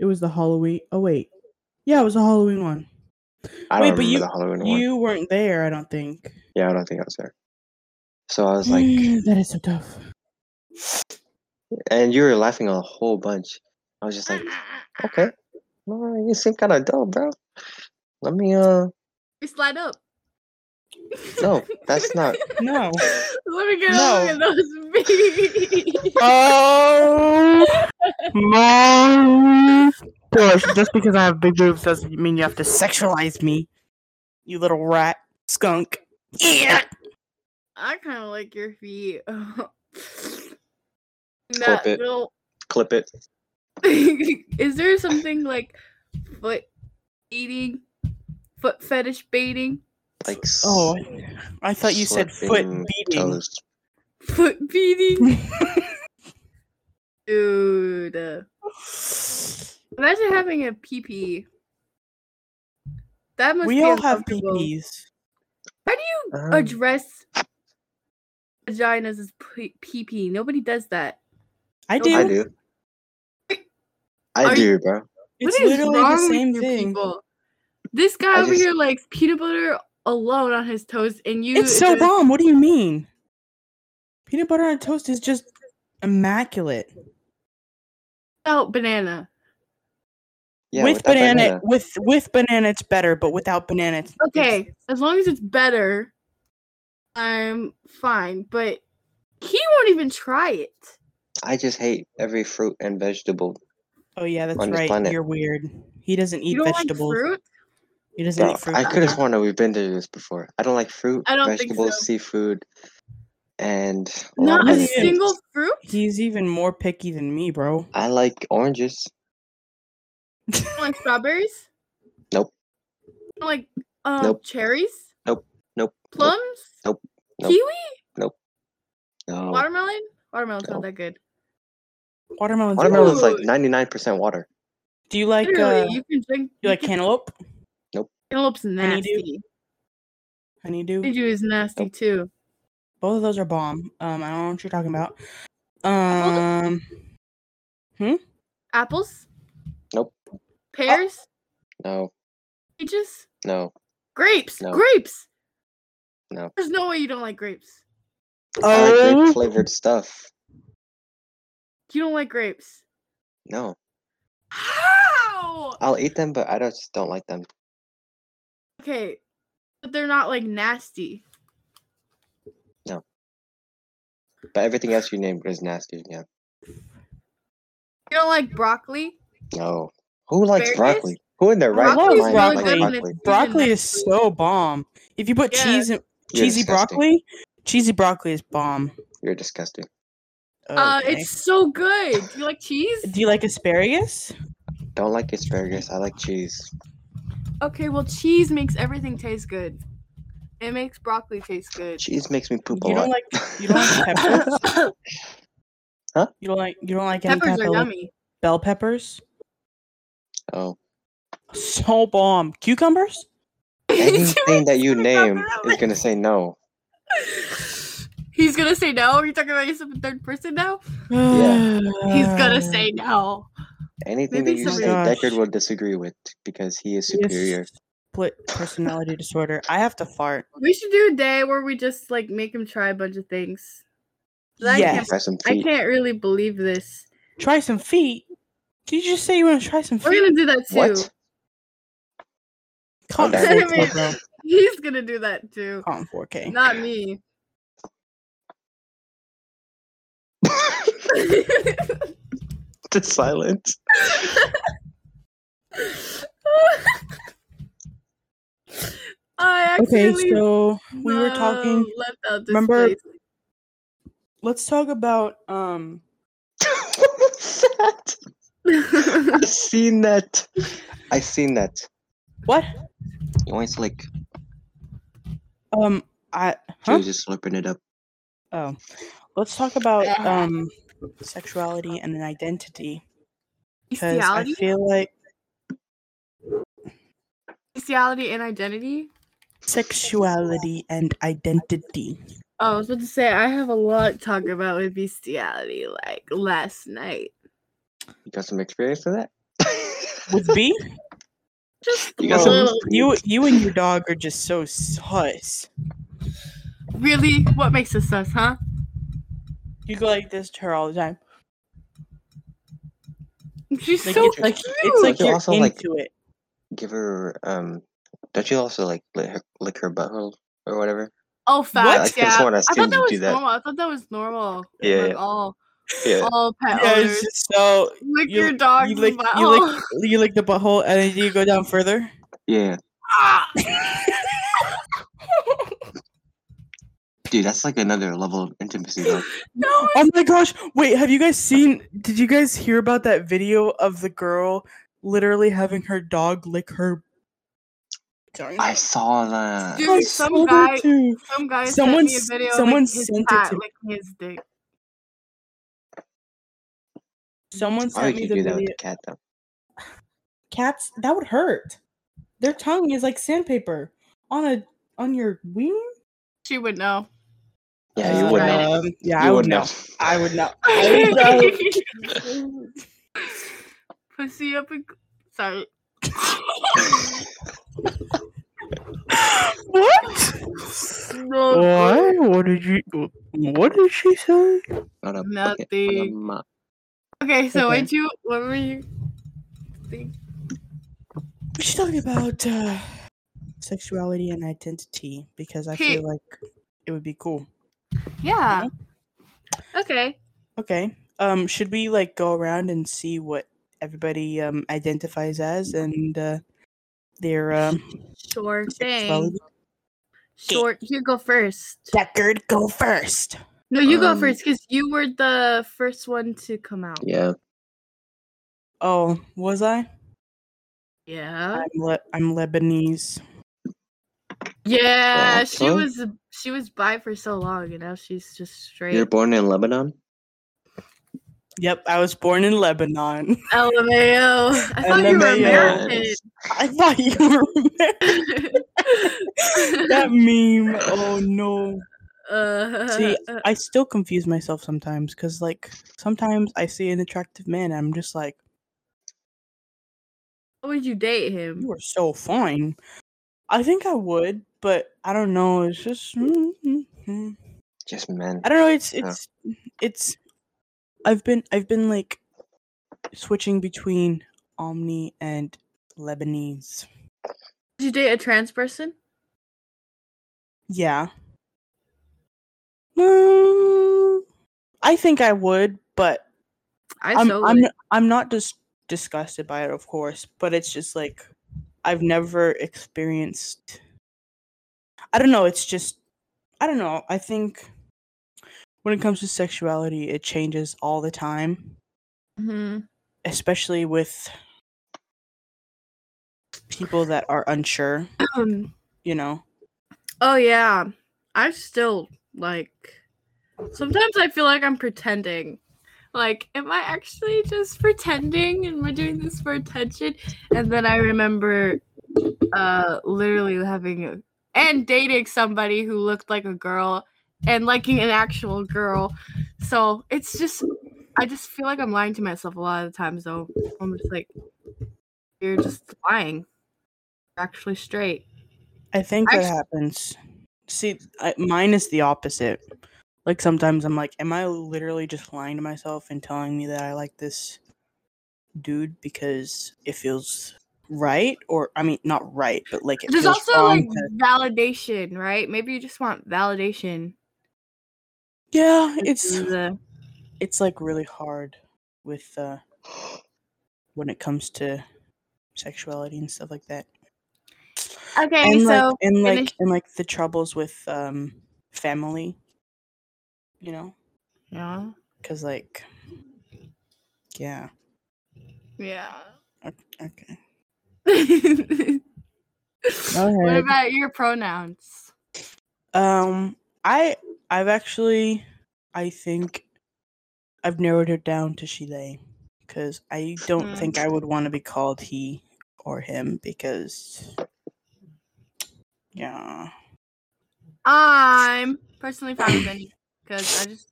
it was the Halloween. Oh wait, yeah, it was a Halloween one. I Wait, don't but remember you- the Halloween one. You weren't there, I don't think. Yeah, I don't think I was there. So I was like, that is so tough. and you were laughing a whole bunch. I was just like, okay, well, you seem kind of dull, bro. Let me uh, You slide up. No, that's not. No. Let me get No. a look at those bees. Oh my gosh! Just because I have big boobs doesn't mean you have to sexualize me, you little rat skunk. Yeah. I kind of like your feet. Clip that it. little. Clip it. is there something like foot eating, foot fetish baiting, Like Oh, I thought you said foot slipping beating. toes. foot beating? Dude. Imagine having a PP. That must we be all have uncomfortable. PPs. How do you Um, address vaginas as p- PP? Nobody does that. I do. I do. I Are do, you- bro. It's What is literally wrong the with same you thing. people? This guy I over just- here likes peanut butter alone on his toast, and you. It's so just- bomb. What do you mean? Peanut butter on toast is just immaculate. Oh, banana. Yeah, with without banana, with with banana, it's better, but without banana, it's it's- Okay, as long as it's better, I'm fine. But he won't even try it. I just hate every fruit and vegetable. Oh yeah, that's right. planet. You're weird. He doesn't eat you don't vegetables. like fruit? He doesn't Bro, eat fruit. I could have sworn that we've been through this before. I don't like fruit, I don't think vegetables, so. seafood, and Not a other other things. things. single fruit. He's even more picky than me, bro. I like oranges. You don't like strawberries. Nope. You don't like um, Nope. cherries. Nope. Nope. Plums. Nope. Nope. Kiwi. Nope. No. Watermelon. Watermelon's No. not that good. Watermelon's Watermelon is good. like ninety nine percent water. Do you like Literally, uh, you can drink. you like cantaloupe? Cantaloupe's Honeydew? nasty. Honeydew? Honeydew is nasty Nope. too. Both of those are bomb. Um, I don't know what you're talking about. Um, Apples. Nope. Pears. No, Peaches. no, Grapes. No. Grapes. No. There's no way you don't like grapes. I like Oh. grape flavored stuff. You don't like grapes. No, How? I'll eat them, but I just don't like them. Okay, but they're not like nasty. No. But everything else you named is nasty. Yeah. You don't like broccoli. No. Who likes Asparagus? broccoli? Who in their right mind really likes good broccoli? broccoli is so bomb. If you put Yeah. cheese in, You're cheesy disgusting. broccoli. Cheesy broccoli is bomb. You're disgusting. Uh, it's so good. Do you like cheese? Do you like asparagus? Don't like asparagus. I like cheese. Okay, well, cheese makes everything taste good. It makes broccoli taste good. Cheese makes me poop a You lot. don't like you don't like peppers. Huh? You don't like you don't like any Peppers type are yummy. bell peppers. oh, So bomb. Cucumbers? anything that you name about is gonna say no. He's gonna say no. Are you talking about yourself in third person now? Yeah. He's gonna say no. Anything Maybe that you some- say, Gosh. Deckard will disagree with because he is He has superior. Split personality disorder. I have to fart. We should do a day where we just like make him try a bunch of things. 'Cause I Yes. can't, I can't really believe this. Try some feet. Did you just say you want to try some feet? We're gonna do that too. What? Call it Okay. 4K. He's gonna do that too. Call it 4K. Not me. the silence. I Okay, so we were talking. left out this remember- place. Let's talk about um. what was that? I seen that. I seen that. What? You want to like? Um. I. She Huh? was just slurping it up. Oh. Let's talk about um sexuality and an identity because I feel like Bestiality and identity. sexuality and identity. Oh, I was about to say I have a lot to talk about with bestiality, like last night. You got some experience with that? With B, Just You got some- you you and your dog are just so sus. Really? What makes us sus, huh? You go like this to her all the time. She's Like so it's like cute. it's like you you're also, into like- it. Give her um. Don't you also like lick her, lick her butthole or whatever? oh, facts. I could've Yeah. I I thought that was that. normal. I thought that was normal. Yeah, Like yeah. all, Yeah. all pet Yeah, owners. so lick you- your dog's you lick butthole. you lick you lick the butthole and then you go down further. Yeah. Ah! Dude, that's like another level of intimacy though. no, Oh my gosh! Wait, have you guys seen? Did you guys hear about that video of the girl literally having her dog lick her? I saw that. Dude, I some saw that guy- too. some guy Someone sent me a video someone of like, his sent it cat to- licking his dick. Someone Why sent would me you the do that with video. the cat though? Cats that would hurt. Their tongue is like sandpaper on a on your wing. She would know. Yeah, you would know. um, yeah, You I would would know. know. I would know. I would know. Pussy up and sorry. what? No, What? What did you? What did she say? Not a bucket, Nothing. on a mop. Okay, so Okay. what you what were you think? We should talk about uh, sexuality and identity because I Hey. feel like it would be cool. Yeah. Okay. Okay. Um, should we like go around and see what everybody um identifies as and uh, their um Sure thing. sexuality? Short. You go first. Deckard, go first. No, you go Um, first because you were the first one to come out. Yeah. Oh, was I? Yeah. I'm Le- I'm Lebanese. Yeah. She Okay. was she was bi for so long, and now she's just straight. You're born in Lebanon? Yep, I was born in Lebanon. LMAO. I thought you were LMAO. American. I thought you were American. that meme. Oh no. uh, See, I still confuse myself sometimes because, like, sometimes I see an attractive man and I'm just like, "How would you date him? you are so fine. I think I would, but I don't know. It's just, mm, mm, mm. Just men. I don't know. It's, Yeah. it's, it's, I've been, I've been like switching between Omni and Lebanese. Did you date a trans person? Yeah. Mm, I think I would, but I I'm so I'm would. n- I'm not just disgusted by it, of course, but it's just like I've never experienced. I don't know. It's just I don't know. I think when it comes to sexuality, it changes all the time, hmm especially with people that are unsure, you know. oh yeah, I still like. Sometimes I feel like I'm pretending. Like, am I actually just pretending? Am I doing this for attention? And then I remember, uh, literally having a, and dating somebody who looked like a girl and liking an actual girl. So it's just, I just feel like I'm lying to myself a lot of the times. Though I'm just like, you're just lying. You're actually straight. I think that Actu- happens. See, I, mine is the opposite. Like sometimes I'm like, am I literally just lying to myself and telling me that I like this dude because it feels right, or I mean, not right, but like it There's also like to- validation, right? Maybe you just want validation. yeah, it's a- it's like really hard with uh when it comes to sexuality and stuff like that. okay. and so like and like finish- and like the troubles with um family, you know, yeah, because like yeah, yeah. okay. what about your pronouns? Um, I I've actually I think I've narrowed it down to she they because I don't Mm. think I would want to be called he or him because yeah I'm personally fine with any because I just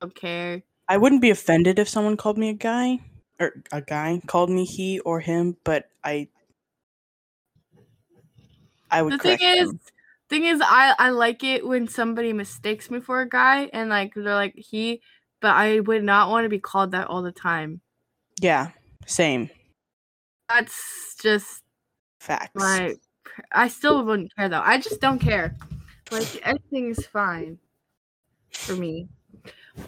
don't care. I wouldn't be offended if someone called me a guy or a guy called me he or him, but I I would The thing is, them. thing is, I I like it when somebody mistakes me for a guy and like they're like he, but I would not want to be called that all the time. yeah, same That's just facts. my. I still wouldn't care though. I just don't care. Like everything is fine for me.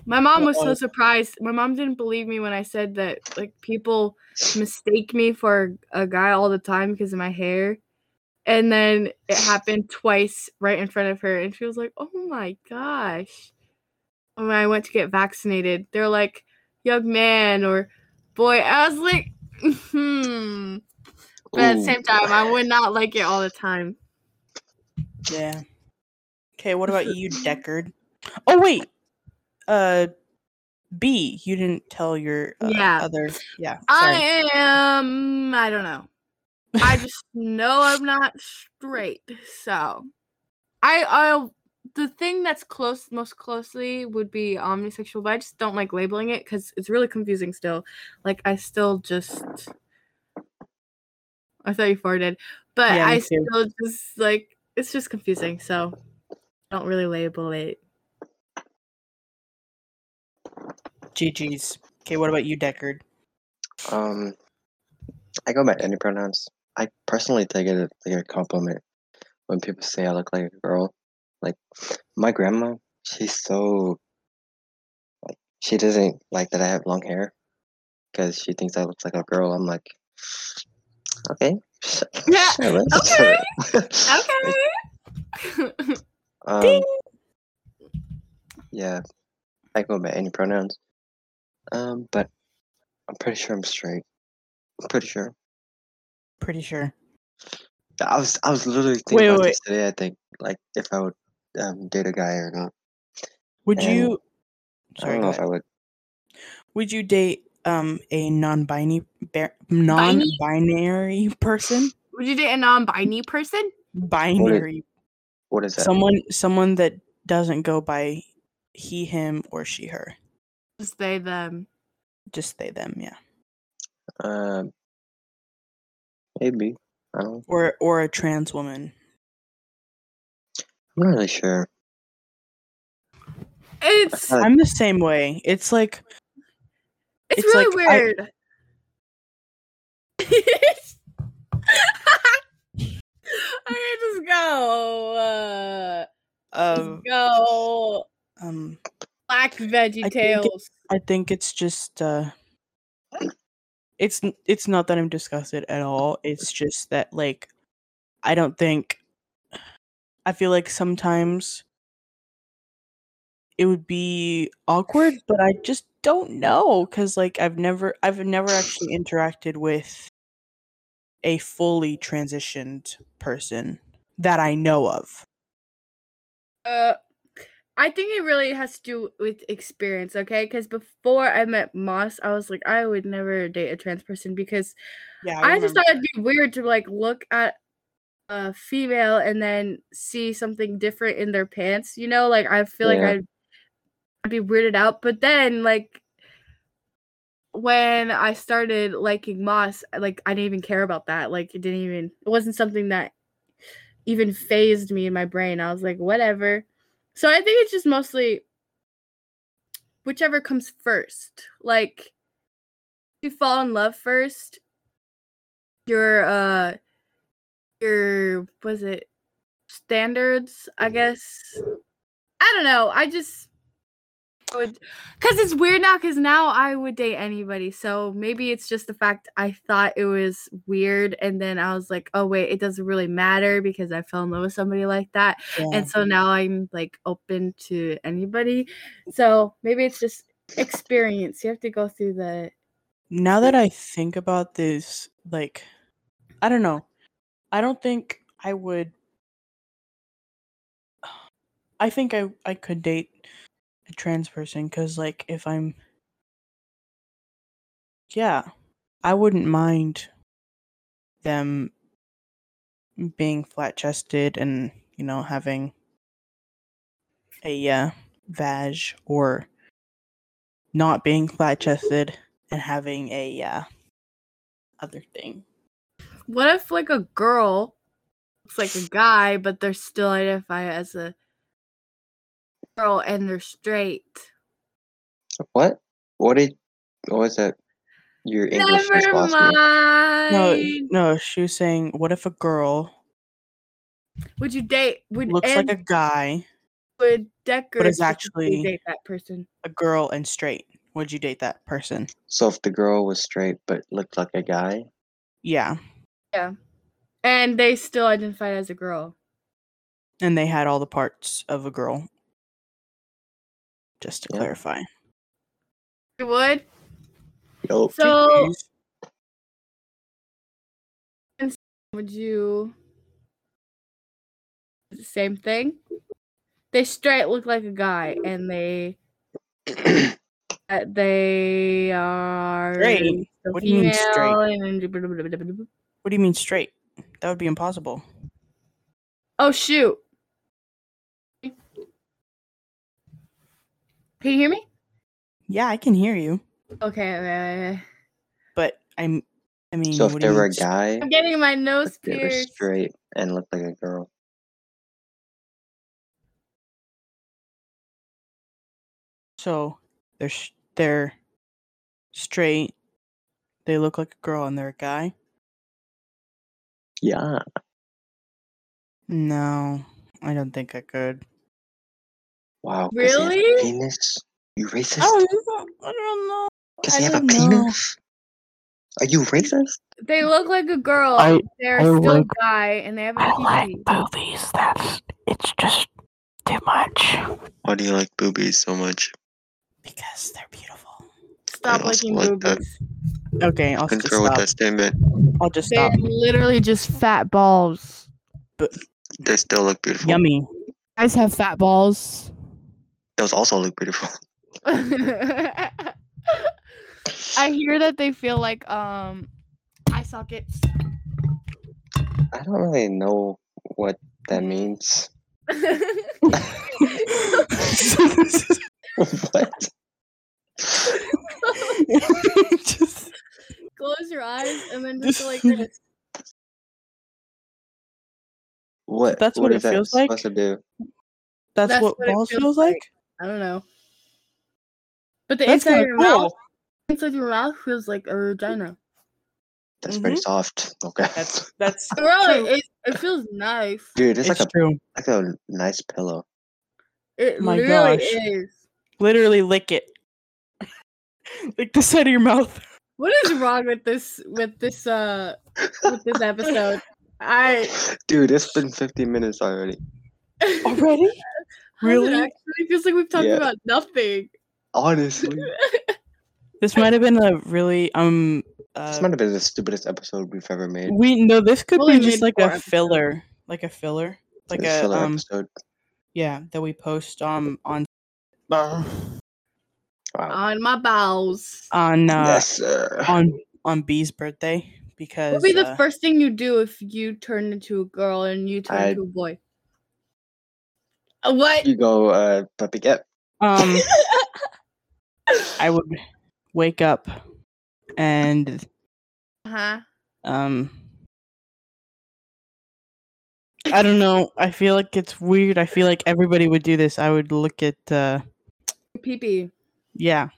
My mom was so surprised. My mom didn't believe me when I said that like people mistake me for a guy all the time because of my hair. And then it happened twice right in front of her and she was like, "Oh my gosh." When I went to get vaccinated, they're like, "Young man" or "boy." I was like, "Hmm." But at the same time, I would not like it all the time. Yeah. Okay, what about you, Deckard? Oh wait, uh, B. You didn't tell your uh, Yeah. other. Yeah. Sorry. I am. I don't know. I just know I'm not straight. So, I I the thing that's close most closely would be omnisexual, but I just don't like labeling it because it's really confusing. Still, like I still just. I thought you farted, but Yeah, I still just like it's just confusing. So, don't really label it. GG's. Okay, what about you, Deckard? Um, I go by any pronouns. I personally take it like a compliment when people say I look like a girl. Like my grandma, she's so like she doesn't like that I have long hair because she thinks I look like a girl. I'm like, okay, Yeah, sure, okay. Okay. um, yeah, I go by any pronouns. Um, but I'm pretty sure I'm straight. I'm pretty sure. Pretty sure. I was I was literally thinking Wait, about wait. this today. I think like if I would um, date a guy or not. Would And you? I don't know if I would. Would you date um a non-binary ba- non-binary person? Would you date a non-binary person? Binary. What is that? Someone someone that doesn't go by he, him, or she, her. Just they them. Just they, them. Yeah. Um, maybe. I don't. Or or a trans woman. I'm not really sure. It's Uh, I'm the same way. It's like it's, it's really like weird. I can just go. Uh, uh, just go. Um Black Veggie think it- I think it's just uh it's it's not that I'm disgusted at all. It's just that like I don't think I feel like sometimes it would be awkward, but I just don't know cuz like I've never I've never actually interacted with a fully transitioned person that I know of. Uh, I think it really has to do with experience, okay? Because before I met Moss, I was like, I would never date a trans person because Yeah, I, just thought it'd be weird to like look at a female and then see something different in their pants. You know, like I feel like Yeah. I'd, I'd be weirded out. But then, like when I started liking Moss, like I didn't even care about that. Like it didn't even. It wasn't something that even phased me in my brain. I was like, whatever. So I think it's just mostly whichever comes first. Like you fall in love first, your uh your was it standards, I guess. I don't know. I just Cuz it's weird now cuz now I would date anybody. So maybe it's just the fact I thought it was weird and then I was like, "Oh wait, it doesn't really matter because I fell in love with somebody like that." Yeah. and so now I'm like open to anybody. So maybe it's just experience. You have to go through the now that I think about this, like, I don't know. I don't think I would. I think I I could date a trans person because, like, if I'm, yeah, I wouldn't mind them being flat chested and you know having a uh, vag or not being flat chested and having a uh, other thing. What if like a girl looks like a guy, but they're still identify as a girl and they're straight? What? What did? What was that? Your English just Never lost mind. No, no, she was saying, what if a girl Would you date? Would looks and like a guy, would Deckard is actually- date that person? a girl, and straight? Would you date that person? So if the girl was straight but looked like a guy, Yeah, Yeah, And they still identify as a girl. and they had all the parts of a girl. Just to Yeah. clarify. You would? nope. So would you the same thing? They straight look like a guy and they uh, they are Straight? still What do you mean female and What do you mean straight? That would be impossible. Oh shoot. Can you hear me? Yeah, I can hear you, Okay, okay, okay. but I'm. I mean, so if what do they you were a guy, I'm getting my nose but they were pierced. straight and looked like a girl, So they're sh- they're straight. They look like a girl, and they're a guy. yeah. No, I don't think I could. Wow. 'cause they have a Really? penis? You racist? Oh, don't, I don't know. Because I they have a don't know. penis? Are you racist? They look like a girl. I- They're I still like- guy and they have a I don't like boobies. That's it's just too much Why do you like boobies so much? because they're beautiful. Stop I also liking like that. boobies. Okay, I'll just Concur with that statement. I'll just They're stop. literally just fat balls. But They still look beautiful. Yummy. Guys have fat balls. Those also look beautiful. I hear that they feel like um eye sockets. I don't really know what that means. what? just, Close your eyes and then just like this. What? That's what it that feels like? To do? that's, That's what, what balls feels feels like. I don't know. But the That's inside of your cool. mouth, inside your mouth feels like a vagina. That's pretty Mhm. soft. Okay. That's that's Really, it, it feels nice. Dude, it's, It's like a true. like a nice pillow. It My literally gosh. is. Literally lick it. lick the side of your mouth. What is wrong with this with this uh with this episode? I Dude, it's been 50 minutes already. Already? Has it Really? actually feels like we've talked Yeah. about nothing. Honestly, This might have been a really um. this Uh, might have been the stupidest episode we've ever made. we no, this could Only be just like four a episodes. filler, like a filler, like This a filler um. episode. Yeah, that we post um on Wow. On my bowels. on uh yes, sir. on on B's birthday because What would be the uh, first thing you do if you turned into a girl and you turned I'd- into a boy? Uh, What? You go, uh, puppy get. um I would wake up and uh huh? um I don't know. I feel like it's weird. I feel like everybody would do this. I would look at uh Pee pee. yeah.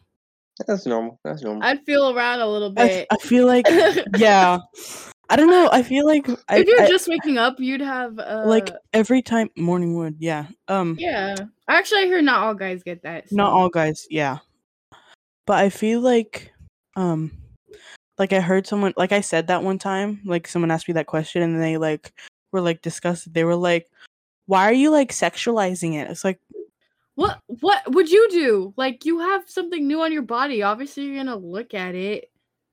That's normal. That's normal. I'd feel around a little I, f- bit. I feel like yeah. I don't know. I feel like I, if you're I- just waking up, you'd have uh, like every time morning wood. Yeah. Um yeah. Actually, I hear not all guys get that. not all guys yeah but i feel like um like i heard someone like i said that one time like someone asked me that question and they like were like disgusted they were like why are you like sexualizing it it's like What what would you do? Like you have something new on your body. Obviously, you're gonna look at it.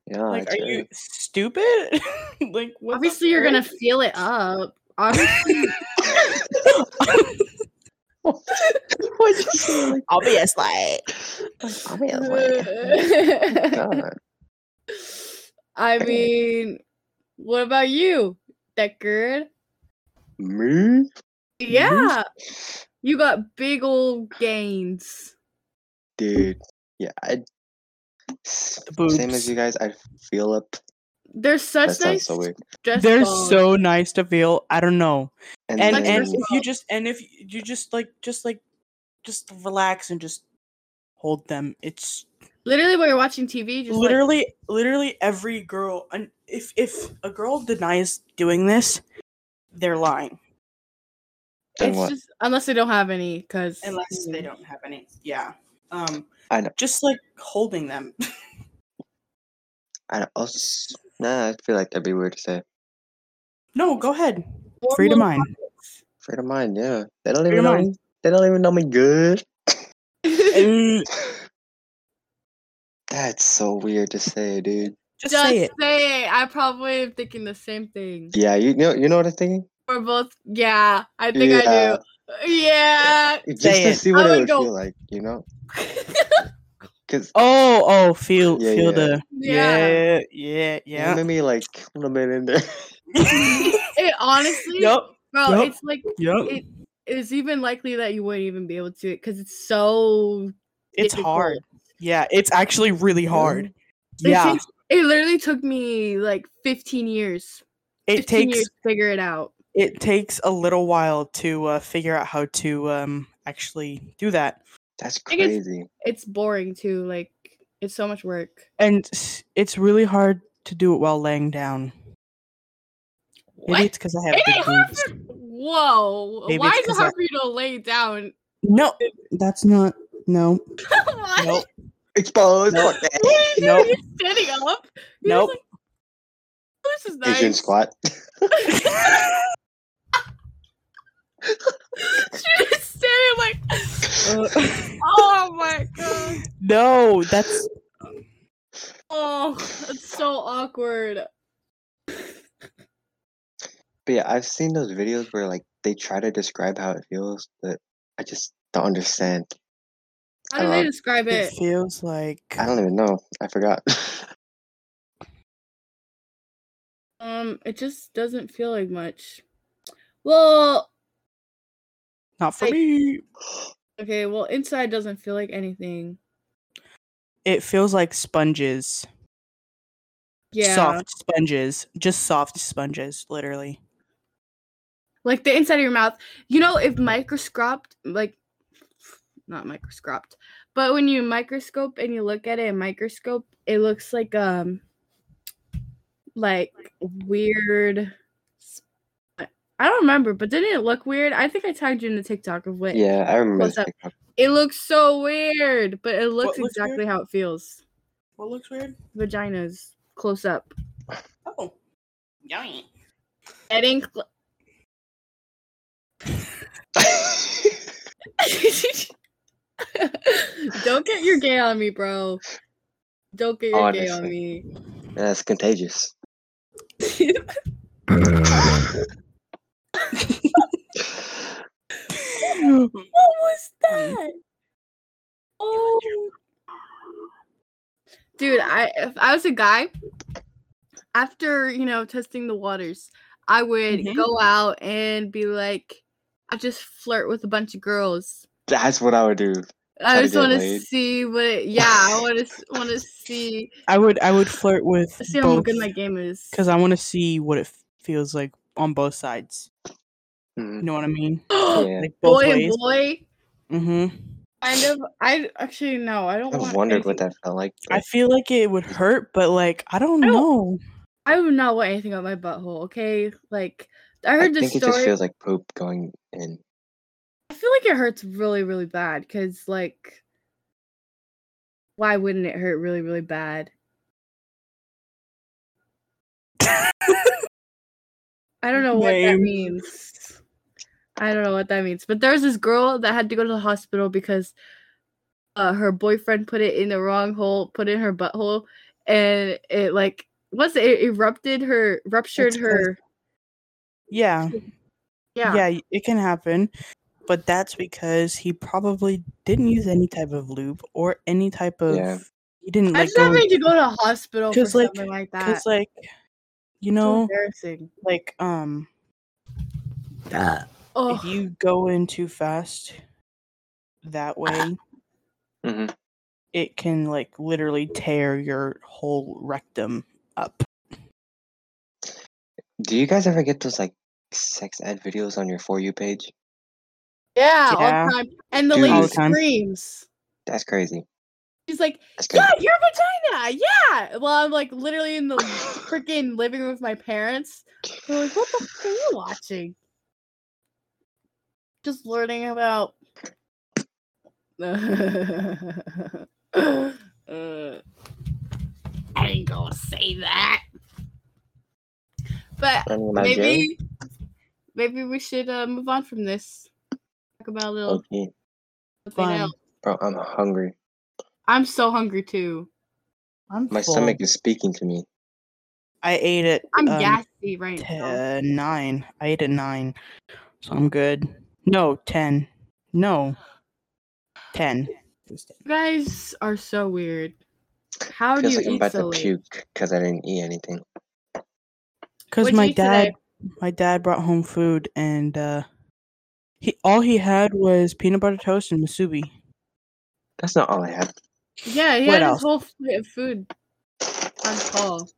Yeah, like are you stupid like what Obviously, you're gonna frick? feel it up. Obviously, What'd you say? Like, obviously obviously. I mean, what about you, Deckard? Me? Yeah, you got big old gains. Dude. Yeah, I. s- The Same as you guys, I feel up. They're such That sounds nice. so weird. they're balls. so nice to feel i don't know And, and Like then, and if you just and if you just like just like just relax and just hold them it's literally when you're watching TV. Just like, literally literally every girl and if if a girl denies doing this they're lying then it's what? just unless they don't have any, because unless they don't have any yeah um I know. just like holding them I don't, also, nah, I feel like that'd be weird to say. no go ahead free to mind. Free of mind, yeah. They don't Free even know mind. me. They don't even know me good. Mm, That's so weird to say, dude. just, Just say it say it. I probably am thinking the same thing. Yeah, you know, you know what I'm thinking. We're both. Yeah, I think I do. Yeah. Just Say to it. see what I it would would go- feel like, you know? Because oh oh feel Yeah, feel yeah. the Yeah. yeah yeah yeah. yeah maybe like a little bit in there. it honestly, yup bro, yup. it's like yup it is even likely that you wouldn't even be able to it because it's so. it's difficult. hard yeah it's actually really hard It yeah takes- it literally took me like 15 years. it 15 takes years to figure it out. It takes a little while to uh, figure out how to um actually do that That's think it's- crazy. It's boring too. Like it's so much work. and it's really hard to do it while laying down maybe What? it's because i have It big ain't boobs for- Whoa! Maybe Why is it hard I- for you to lay down? no that's not no what? nope Exposed. Nope. Fuck. What are you Nope. doing? You're standing up. You're nope like, this is nice. Asian squat. She's just standing like, Uh, oh my god. no that's Oh, that's so awkward. But yeah, I've seen those videos where like they try to describe how it feels, but I just don't understand. How do they describe it it? feels like I don't even know. I forgot. Um, it just doesn't feel like much. Well, not for me okay, well, inside doesn't feel like anything. it feels like sponges Yeah. soft sponges just soft sponges literally like the inside of your mouth. You know, if microscoped, like not microscoped, but when you microscope and you look at it in microscope, it looks like um like weird. Sp- I don't remember, but didn't it look weird? I think I tagged you in the TikTok of what. yeah, I remember. The. TikTok. It looks so weird, but it looks looks weird? exactly how it feels. what looks weird Vaginas close up. oh yummy Getting cl- Don't get your gay on me, bro. Don't get your gay on me. That's contagious. What was that? Oh, dude, I if I was a guy, after you know testing the waters, I would Mhm. go out and be like, I just flirt with a bunch of girls. That's what I would do. I just want to see what. It, yeah, I want to want to see I would I would flirt with see how both good my game is. because I want to see what it feels like on both sides. Mhm. You know what I mean? Yeah. Like both boy ways. and boy. Mm-hmm. Kind of. I actually no. I don't I want. wondered what that felt like. I feel like it would hurt, but like I don't I don't- know. I would not want anything on my butthole. Okay, like I I heard this think it just feels like poop going in. I feel like it hurts really, really bad because, like, why wouldn't it hurt really, really bad? I don't know what that means. I don't know what that means. But there's this girl that had to go to the hospital because uh, her boyfriend put it in the wrong hole, put it in her butthole, and it like was it, it erupted her, ruptured It's 'cause- her. Yeah, Yeah. yeah, it can happen, but that's because he probably didn't use any type of lube or any type of. Yeah. He didn't I just having to go to the hospital for 'Cause, like- something like that. because like, you so know, embarrassing. like um, Oh, if you go in too fast that way, hmm it can like literally tear your whole rectum up. Do you guys ever get those like sex ed videos on your for you page? yeah, all the time. And the Dude. lady the screams. That's crazy. She's like, "Yeah, your vagina, yeah." Well, I'm like literally in the freaking living room with my parents. They're like, "What the fuck are you watching?" Just learning about. Uh, I ain't gonna say that. But Learning about jail? maybe, maybe we should uh, move on from this. Talk about a little Okay. something Fun. else. Bro, I'm hungry. I'm so hungry too. I'm My full. stomach is speaking to me. I ate it. I'm um, gassy right t- now. uh, nine. I ate at nine, so I'm good. No, ten. No, ten. It was 10. You guys are so weird. How do you like I'm eat about so to late? puke because I didn't eat anything. Cause my eat today? dad, my dad brought home food, and uh, he all he had was peanut butter toast and musubi. That's not all I had. Yeah, he What had else? his whole f- food on call.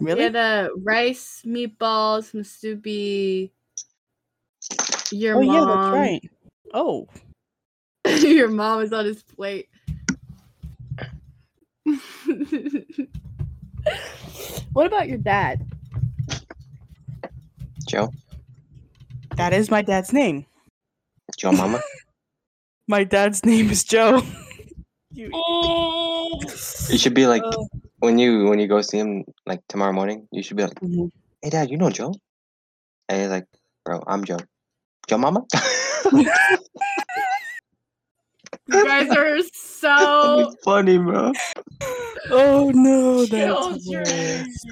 Really? He had uh, rice, meatballs, musubi. Your oh yeah, mom, that's right. Oh, your mom is on his plate. what about your dad? Joe? that is my dad's name. Joe Mama? My dad's name is Joe. You- You should be like Oh. when you when you go see him like tomorrow morning, you should be like, Mhm. Hey dad, you know Joe? And he's like, Bro, I'm Joe. Joe Mama? You guys are so funny, bro. Oh no, that's hilarious.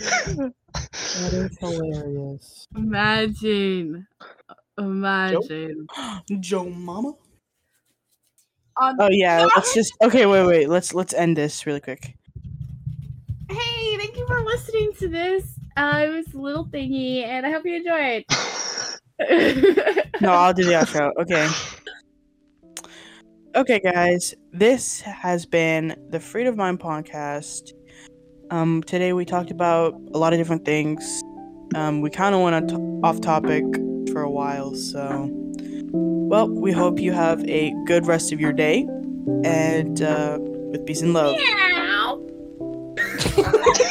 That is hilarious. Imagine. Imagine. Joe Mama. On- Oh yeah, let's just okay. Wait, wait. Let's let's end this really quick. Hey, thank you for listening to this. Uh, it was a little thingy, and I hope you enjoyed. No, I'll do the outro. Okay. Okay, guys. This has been the Freedom of Mind podcast. Um, today we talked about a lot of different things. Um, we kind of went on off topic for a while, so well, we hope you have a good rest of your day, and uh, with peace and love. Meow.